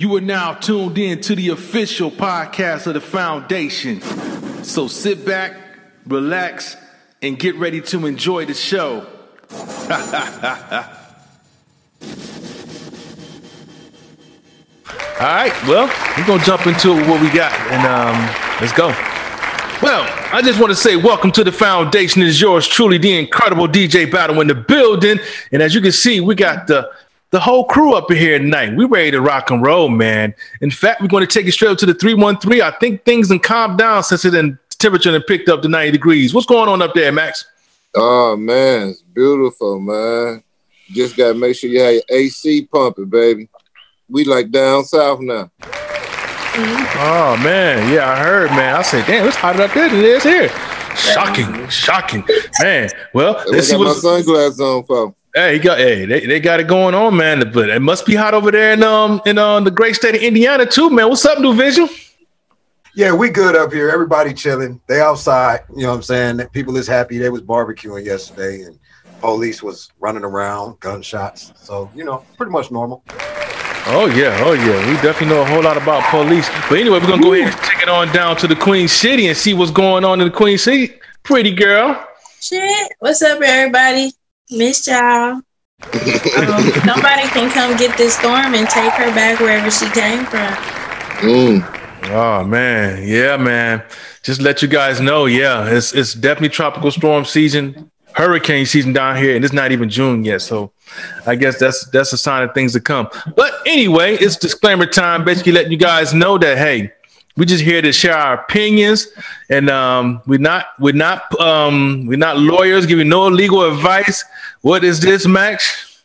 You are now tuned in to the official podcast of the foundation. So sit back, relax, and get ready to enjoy the show. All right, well, we're gonna jump into what we got, and um, let's go. Well, I just want to say welcome to the foundation. It is yours truly, the incredible DJ Battle in the building. And as you can see, we got the the whole crew up here tonight. We ready to rock and roll, man. In fact, we're going to take it straight up to the 313. I think things have calmed down since it and temperature and picked up to 90 degrees. What's going on up there, Max? Oh man, it's beautiful, man. Just gotta make sure you have your AC pumping, baby. We like down south now. Oh man, yeah, I heard, man. I said, damn, it's hotter up there than it is here. Shocking, shocking, man. Well, let's see what my sunglasses on for. Hey, he got hey, they, they got it going on, man. But it must be hot over there in um in um the great state of Indiana too, man. What's up, New Vision? Yeah, we good up here. Everybody chilling. They outside. You know what I'm saying? People is happy. They was barbecuing yesterday, and police was running around, gunshots. So you know, pretty much normal. Oh yeah, oh yeah. We definitely know a whole lot about police. But anyway, we're gonna go ahead and take it on down to the Queen City and see what's going on in the Queen City. Pretty girl. Shit. What's up, everybody? Miss y'all. Um, nobody can come get this storm and take her back wherever she came from. Mm. Oh man, yeah, man. Just let you guys know, yeah, it's it's definitely tropical storm season, hurricane season down here, and it's not even June yet. So I guess that's that's a sign of things to come. But anyway, it's disclaimer time, basically letting you guys know that hey, we're just here to share our opinions, and um, we're not we're not um, we're not lawyers giving no legal advice. What is this, Max?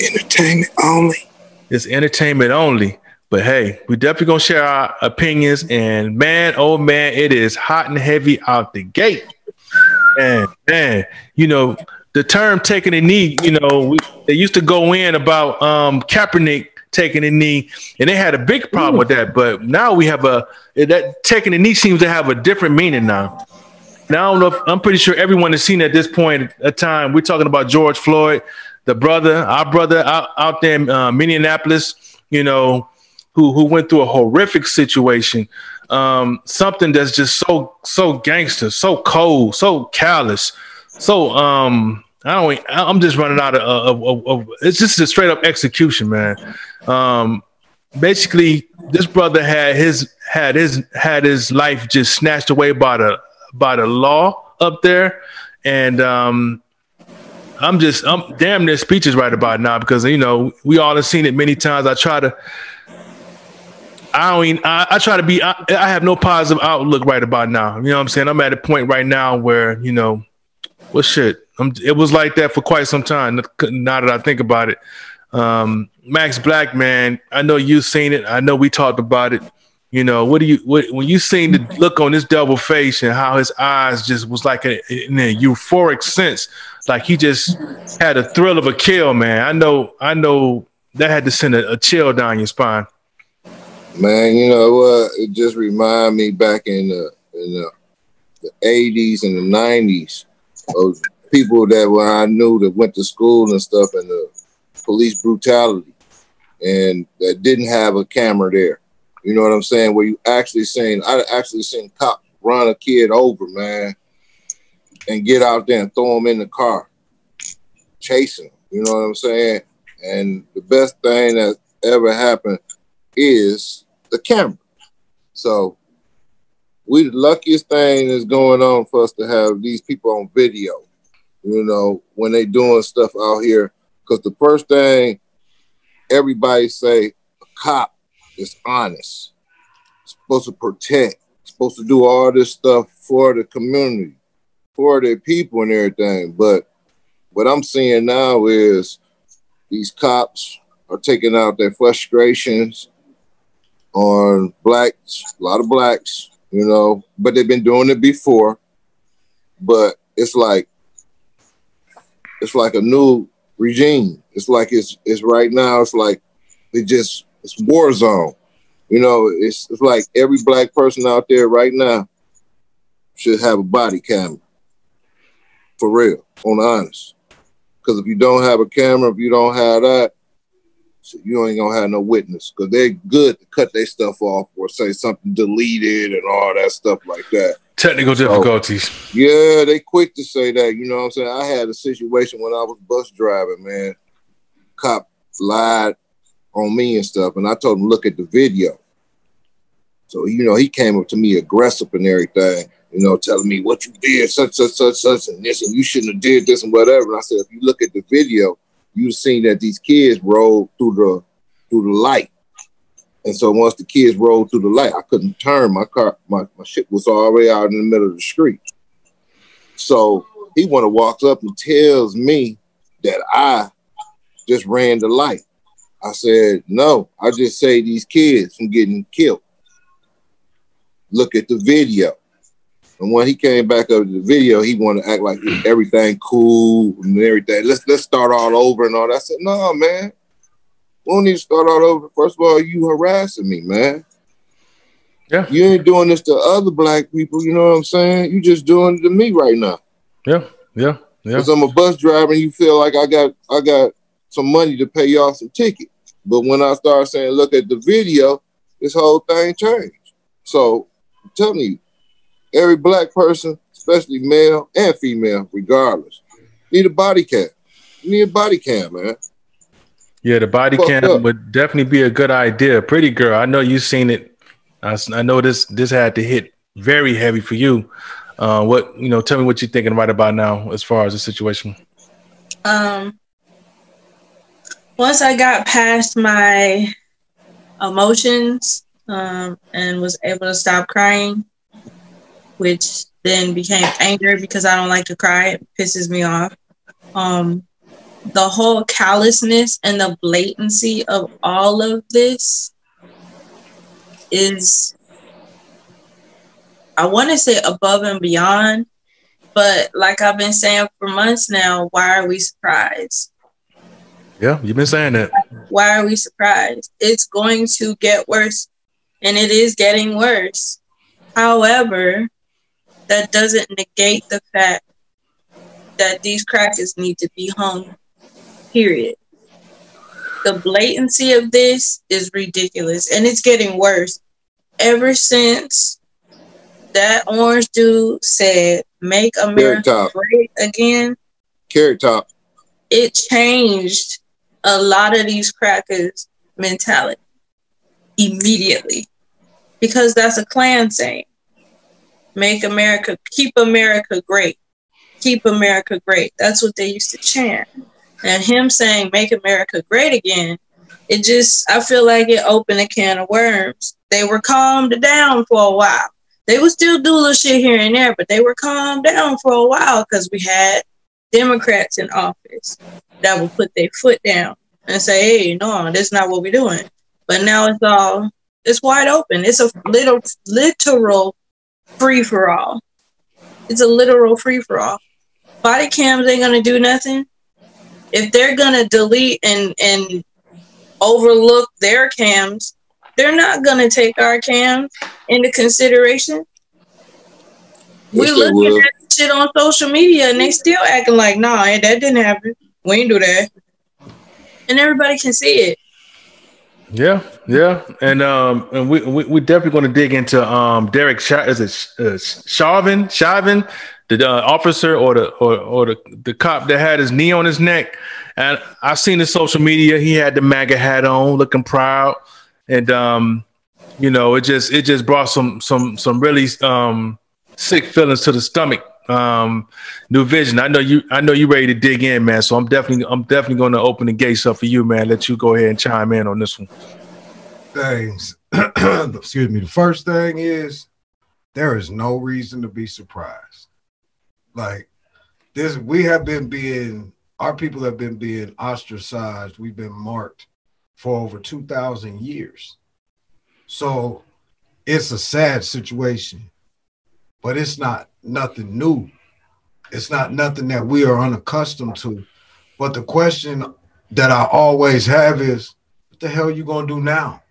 Entertainment only. It's entertainment only. But hey, we definitely gonna share our opinions. And man, oh man, it is hot and heavy out the gate. And man, you know, the term taking a knee, you know, we, they used to go in about um Kaepernick taking a knee, and they had a big problem with that. But now we have a that taking a knee seems to have a different meaning now. Now I don't know if I'm pretty sure everyone has seen at this point a time. We're talking about George Floyd, the brother, our brother out, out there in uh, Minneapolis, you know, who who went through a horrific situation. Um, something that's just so so gangster, so cold, so callous, so um I don't I'm just running out of, of, of, of it's just a straight up execution, man. Um basically this brother had his had his had his life just snatched away by the by the law up there and um I'm just I'm damn near speeches right about now because you know we all have seen it many times. I try to I don't even, I, I try to be I, I have no positive outlook right about now. You know what I'm saying? I'm at a point right now where, you know, well shit. I'm, it was like that for quite some time. Now that I think about it. Um, Max Black, man, I know you've seen it. I know we talked about it. You know, what do you what, when you seen the look on his double face and how his eyes just was like a, in a euphoric sense, like he just had a thrill of a kill, man. I know, I know that had to send a, a chill down your spine. Man, you know what? It just remind me back in the in the, the 80s and the 90s of people that when I knew that went to school and stuff and the police brutality and that didn't have a camera there. You know what I'm saying? Where you actually seen I actually seen cop run a kid over, man, and get out there and throw him in the car, chasing him. You know what I'm saying? And the best thing that ever happened is the camera. So we the luckiest thing is going on for us to have these people on video, you know, when they doing stuff out here. Because the first thing everybody say, a cop is honest, supposed to protect, supposed to do all this stuff for the community, for the people and everything. But what I'm seeing now is these cops are taking out their frustrations on blacks, a lot of blacks, you know, but they've been doing it before. But it's like it's like a new regime. It's like it's it's right now. It's like it just it's war zone. You know, it's it's like every black person out there right now should have a body camera. For real, on honest. Because if you don't have a camera, if you don't have that, you ain't gonna have no witness because they're good to cut their stuff off or say something deleted and all that stuff like that. Technical so, difficulties. Yeah, they quick to say that. You know what I'm saying? I had a situation when I was bus driving, man. Cop lied on me and stuff, and I told him look at the video. So you know he came up to me aggressive and everything, you know, telling me what you did, such such such such and this, and you shouldn't have did this and whatever. And I said, if you look at the video, you've seen that these kids rolled through the through the light. And so once the kids rolled through the light, I couldn't turn. My car, my, my shit was already out in the middle of the street. So he want to walks up and tells me that I just ran the light. I said, no, I just saved these kids from getting killed. Look at the video. And when he came back up to the video, he wanted to act like everything cool and everything. Let's let's start all over and all that. I said, no, man. We don't need to start all over. First of all, you harassing me, man. Yeah. You ain't doing this to other black people, you know what I'm saying? You just doing it to me right now. Yeah, yeah, yeah. Because I'm a bus driver and you feel like I got I got some money to pay y'all some ticket. But when I start saying, look at the video, this whole thing changed. So I'm telling you, every black person, especially male and female, regardless, need a body cam. You need a body cam, man. Yeah, the body Fuck cam up. would definitely be a good idea. Pretty girl, I know you've seen it. I, I know this this had to hit very heavy for you. Uh, what you know? Tell me what you're thinking right about now as far as the situation. Um, once I got past my emotions um, and was able to stop crying, which then became anger because I don't like to cry. It pisses me off. Um, the whole callousness and the blatancy of all of this is, I want to say above and beyond, but like I've been saying for months now, why are we surprised? Yeah, you've been saying that. Why are we surprised? It's going to get worse, and it is getting worse. However, that doesn't negate the fact that these crackers need to be hung. Period. The blatancy of this is ridiculous and it's getting worse. Ever since that orange dude said, Make America great again. Carrot top. It changed a lot of these crackers' mentality immediately because that's a Klan saying. Make America, keep America great. Keep America great. That's what they used to chant. And him saying, make America great again, it just, I feel like it opened a can of worms. They were calmed down for a while. They would still do a little shit here and there, but they were calmed down for a while because we had Democrats in office that would put their foot down and say, hey, no, that's not what we're doing. But now it's all, it's wide open. It's a little, literal free for all. It's a literal free for all. Body cams ain't gonna do nothing. If they're gonna delete and and overlook their cams, they're not gonna take our cams into consideration. Yes, we looking at shit on social media and they still acting like, nah, that didn't happen. We ain't do that. And everybody can see it. Yeah, yeah, and um, and we we we definitely going to dig into um Derek Sh- is it uh, Chauvin Chauvin, the uh, officer or the or or the the cop that had his knee on his neck, and I seen his social media. He had the MAGA hat on, looking proud, and um, you know, it just it just brought some some some really um sick feelings to the stomach um, new vision. I know you. I know you ready to dig in, man. So I'm definitely, I'm definitely going to open the gates up for you, man. Let you go ahead and chime in on this one. Thanks. Excuse me. The first thing is there is no reason to be surprised. Like this, we have been being our people have been being ostracized. We've been marked for over two thousand years. So it's a sad situation, but it's not nothing new. It's not nothing that we are unaccustomed to. But the question that I always have is, what the hell are you gonna do now?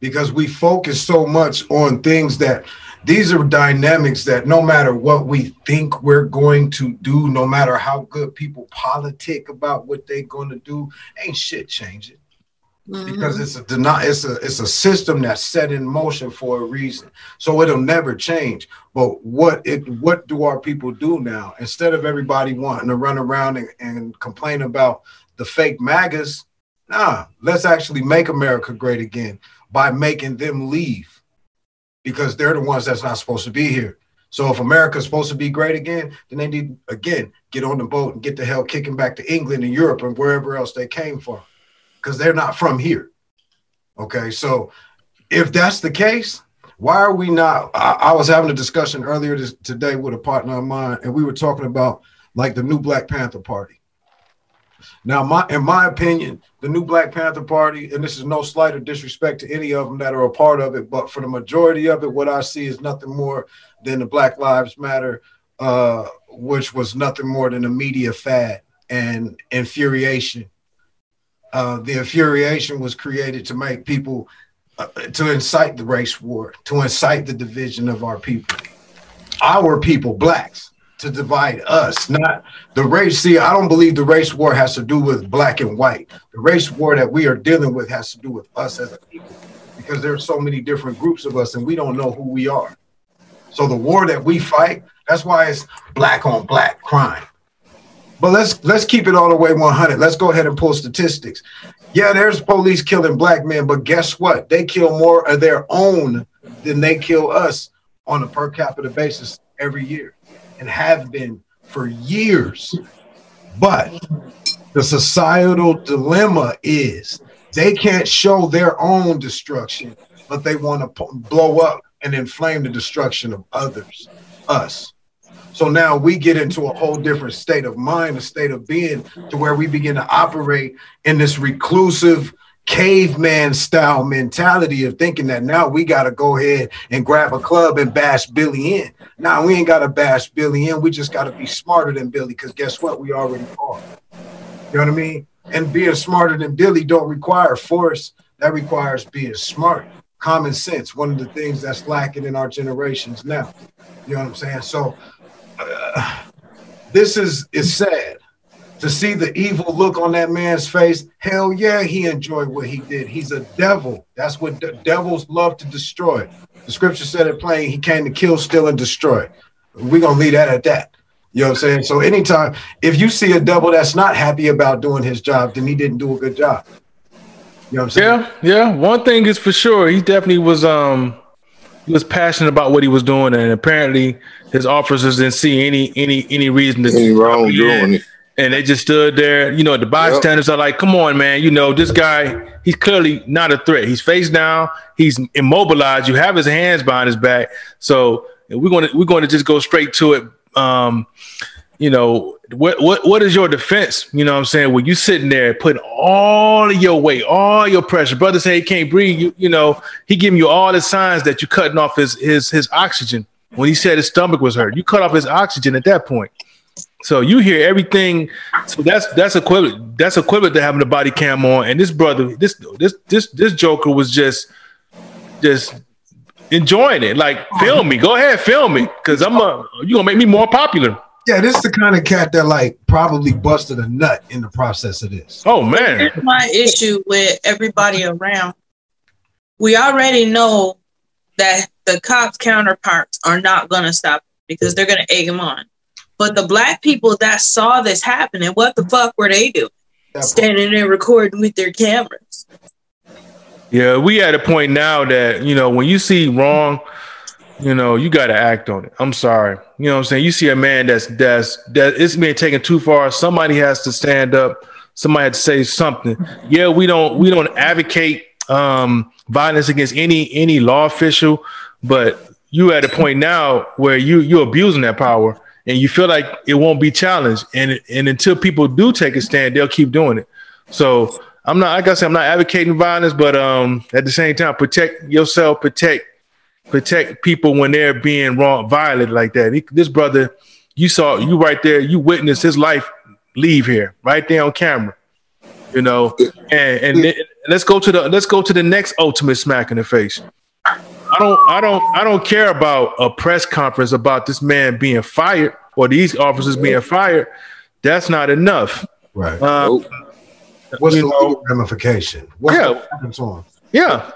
Because we focus so much on things that these are dynamics that no matter what we think we're going to do, no matter how good people politic about what they're going to do, ain't shit changing. because mm-hmm. it's a deny it's a it's a system that's set in motion for a reason. So it'll never change. But what it what do our people do now? Instead of everybody wanting to run around and, and complain about the fake magas nah let's actually make america great again by making them leave because they're the ones that's not supposed to be here so if america's supposed to be great again then they need again get on the boat and get the hell kicking back to england and europe and wherever else they came from because they're not from here. Okay, so if that's the case, why are we not? I, I was having a discussion earlier this, today with a partner of mine, and we were talking about like the new Black Panther Party. Now, my in my opinion, the new Black Panther Party, and this is no slight or disrespect to any of them that are a part of it, but for the majority of it, what I see is nothing more than the Black Lives Matter, uh, which was nothing more than a media fad and infuriation. Uh, the infuriation was created to make people uh, to incite the race war, to incite the division of our people, our people, blacks, to divide us, not the race. See, I don't believe the race war has to do with black and white. The race war that we are dealing with has to do with us as a people, because there's so many different groups of us, and we don't know who we are. So the war that we fight, that's why it's black on black crime. But let's let's keep it all the way 100. Let's go ahead and pull statistics. Yeah, there's police killing black men, but guess what? They kill more of their own than they kill us on a per capita basis every year and have been for years. But the societal dilemma is they can't show their own destruction, but they want to blow up and inflame the destruction of others, us. So now we get into a whole different state of mind, a state of being, to where we begin to operate in this reclusive caveman style mentality of thinking that now we got to go ahead and grab a club and bash Billy in. Now we ain't got to bash Billy in. We just got to be smarter than Billy because guess what? We already are. You know what I mean? And being smarter than Billy don't require force. That requires being smart, common sense. One of the things that's lacking in our generations now. You know what I'm saying? So uh, this is is sad to see the evil look on that man's face. Hell yeah, he enjoyed what he did. He's a devil. That's what the devils love to destroy. The scripture said it plain. He came to kill, steal, and destroy. We're gonna leave that at that. You know what I'm saying? So anytime if you see a devil that's not happy about doing his job, then he didn't do a good job. You know what I'm saying? Yeah, yeah. One thing is for sure, he definitely was um he was passionate about what he was doing, and apparently his officers didn't see any any any reason to any wrong doing it. And they just stood there. You know, the bystanders yep. are like, "Come on, man! You know, this guy. He's clearly not a threat. He's face down. He's immobilized. You have his hands behind his back. So we're going to we're going to just go straight to it. Um, you know, what what what is your defense? You know what I'm saying? When you sitting there putting all of your weight, all your pressure, brother say he can't breathe, you you know, he giving you all the signs that you're cutting off his his his oxygen. When he said his stomach was hurt, you cut off his oxygen at that point. So you hear everything. So that's that's equivalent. That's equivalent to having a body cam on. And this brother, this this this this Joker was just just enjoying it. Like film me, go ahead, film me, because I'm a you gonna make me more popular. Yeah, this is the kind of cat that like probably busted a nut in the process of this. Oh man. Here's my issue with everybody around. We already know that the cops counterparts are not gonna stop because they're gonna egg him on. But the black people that saw this happening, what the fuck were they doing? Standing there recording with their cameras. Yeah, we at a point now that, you know, when you see wrong you know, you got to act on it. I'm sorry. You know what I'm saying? You see a man that's that's that it's being taken too far. Somebody has to stand up. Somebody has to say something. Yeah, we don't we don't advocate um, violence against any any law official, but you at a point now where you you're abusing that power and you feel like it won't be challenged. And and until people do take a stand, they'll keep doing it. So I'm not like I said, I'm not advocating violence, but um, at the same time, protect yourself, protect protect people when they're being wrong, violent like that. He, this brother, you saw, you right there, you witnessed his life leave here, right there on camera. You know, and and then, let's go to the let's go to the next ultimate smack in the face. I don't I don't I don't care about a press conference about this man being fired or these officers being fired. That's not enough. Right. Um, What's the know- legal ramification? What's Yeah. the happens to 'em? Yeah,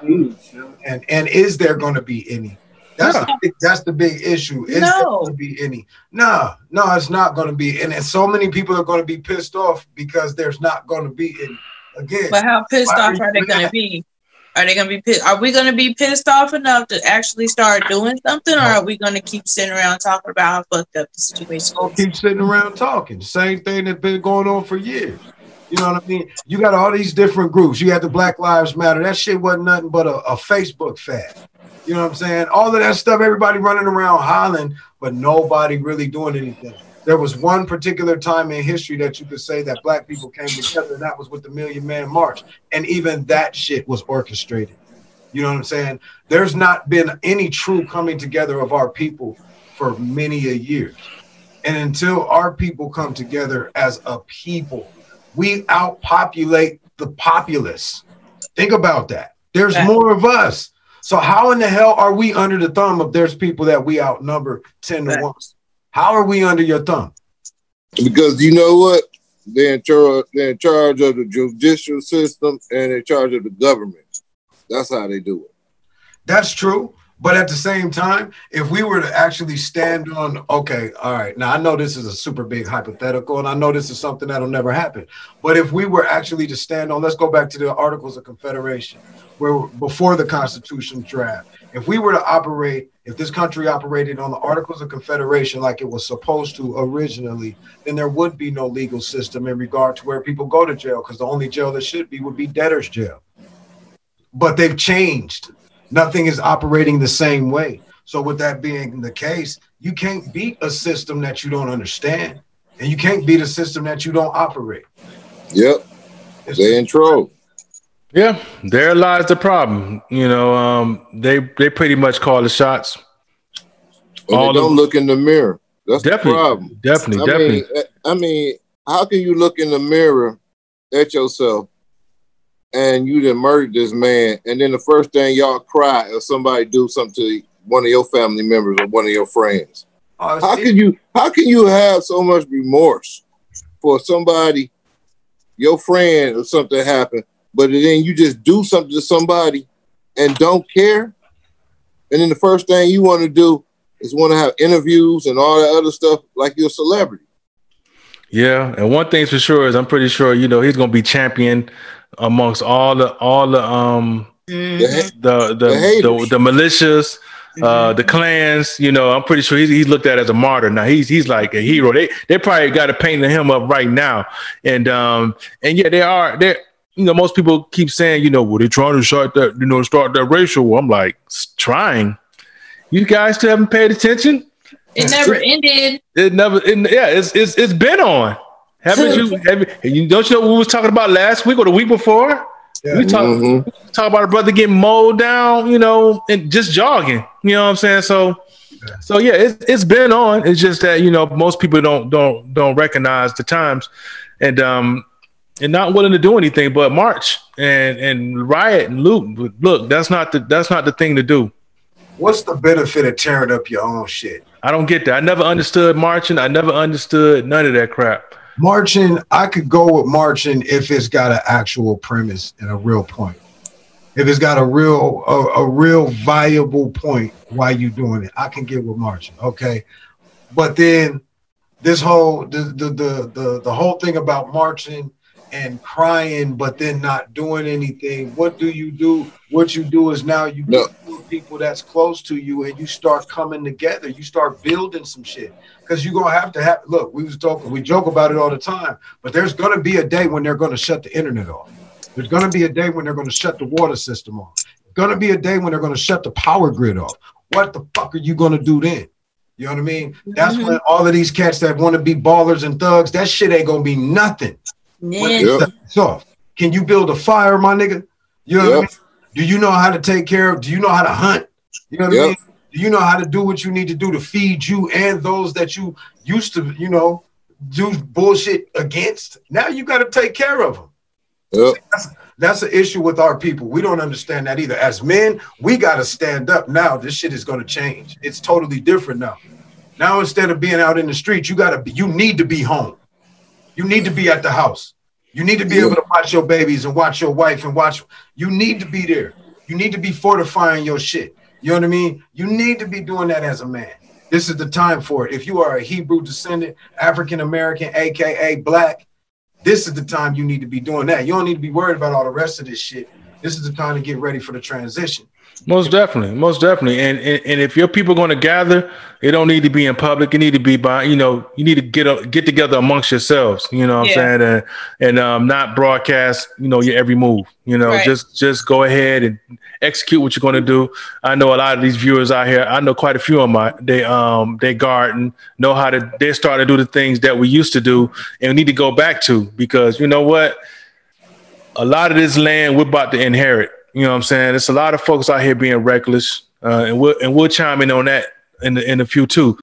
And and is there going to be any? That's Yeah. the big, that's the big issue. Is there No. going to be any? No, no, it's not going to be. And, and so many people are going to be pissed off because there's not going to be any. Again, But how pissed off are they going to be? Are they going to be pissed? Are we going to be pissed off enough to actually start doing something, or are we going to keep sitting around talking about how fucked up the situation is? keep sitting around talking. Same thing that's been going on for years. You know what I mean? You got all these different groups. You had the Black Lives Matter. That shit wasn't nothing but a, a Facebook fad. You know what I'm saying? All of that stuff, everybody running around hollering, but nobody really doing anything. There was one particular time in history that you could say that black people came together, and that was with the Million Man March. And even that shit was orchestrated. You know what I'm saying? There's not been any true coming together of our people for many a years. And until our people come together as a people, we outpopulate the populace. Think about that. There's more of us. So how in the hell are we under the thumb if there's people that we outnumber 10 to Right. 1? How are we under your thumb? Because you know what? They're in charge. They're in charge of the judicial system and in charge of the government. That's how they do it. That's true. But at the same time, if we were to actually stand on, okay, all right, now I know this is a super big hypothetical, and I know this is something that'll never happen. But if we were actually to stand on, let's go back to the Articles of Confederation, where before the Constitution draft, if we were to operate, if this country operated on the Articles of Confederation like it was supposed to originally, then there would be no legal system in regard to where people go to jail, because the only jail that should be would be debtor's jail. But they've changed nothing is operating the same way. So, with that being the case, you can't beat a system that you don't understand, and you can't beat a system that you don't operate. Yep, It's they're in trouble. Yeah. There lies the problem. You know, um, they they pretty much call the shots. And All they don't of- look in the mirror. That's Definitely, the problem. definitely, I definitely. mean, I mean, how can you look in the mirror at yourself and you done murdered this man, and then the first thing y'all cry if somebody do something to one of your family members or one of your friends? uh, How can you how can you have so much remorse for somebody, your friend or something happened, but then you just do something to somebody and don't care? And then the first thing you want to do is want to have interviews and all that other stuff like you're a celebrity. Yeah, and one thing's for sure is I'm pretty sure you know he's gonna be champion amongst all the all the um Mhm. The- the the The the, haters. the, militias, uh, the clans. You know, I'm pretty sure he's, he's looked at as a martyr. Now he's he's like a hero. They they probably got to paint him up right now. And um and yeah, they are they. You know, most people keep saying, you know, well, they're trying to start that, you know, start that racial. war." I'm like, trying. You guys still haven't paid attention. It never ended. It never. It, yeah, it's it's it's been on. Haven't you? Have you, you? Don't you know what we was talking about last week or the week before? Yeah. We talk Mhm. talk about a brother getting mowed down, you know, and just jogging. You know what I'm saying? So, so yeah, it's it's been on. It's just that you know most people don't don't don't recognize the times, and um and not willing to do anything but march and and riot and loot. Look, that's not the that's not the thing to do. what's the benefit of tearing up your own shit? I don't get that. I never understood marching. I never understood none of that crap. Marching, I could go with marching if it's got an actual premise and a real point. If it's got a real a, a real viable point why you doing it, I can get with marching. Okay. But then this whole the the the the, the whole thing about marching and crying but then not doing anything, what do you do? What you do is now you No. get people that's close to you and you start coming together. You start building some shit because you're gonna have to have look we was talking we joke about it all the time but there's gonna be a day when they're gonna shut the internet off there's gonna be a day when they're gonna shut the water system off there's gonna be a day when they're gonna shut the power grid off what the fuck are you gonna do then you know what i mean that's Mhm. when all of these cats that want to be ballers and thugs that shit ain't gonna be nothing when Yeah. they Yeah. shut this off can you build a fire my nigga you know what I mean? do you know how to take care of do you know how to hunt you know what Yeah. i mean do you know how to do what you need to do to feed you and those that you used to, you know, do bullshit against? Now you got to take care of them. Yep. That's an issue with our people. We don't understand that either. As men, we got to stand up now. This shit is going to change. It's totally different now. Now instead of being out in the street, you got to be. You need to be home. You need to be at the house. You need to be able to watch your babies and watch your wife and watch. You need to be there. You need to be fortifying your shit. You know what I mean? You need to be doing that as a man. This is the time for it. If you are a Hebrew descendant, African American, aka black, this is the time you need to be doing that. You don't need to be worried about all the rest of this shit. This is the time to get ready for the transition. Most definitely, most definitely. And and, and if your people are going to gather, it don't need to be in public. It need to be by you know you need to get a, get together amongst yourselves. You know what yeah. I'm saying, and and um, not broadcast you know your every move. You know, right. just just go ahead and execute what you're going to do. I know a lot of these viewers out here. I know quite a few of my they um they garden know how to they're starting to do the things that we used to do and we need to go back to because you know what, a lot of this land we're about to inherit you know what I'm saying? There's a lot of folks out here being reckless, uh, and we'll and we'll chime in on that in the, in a few too.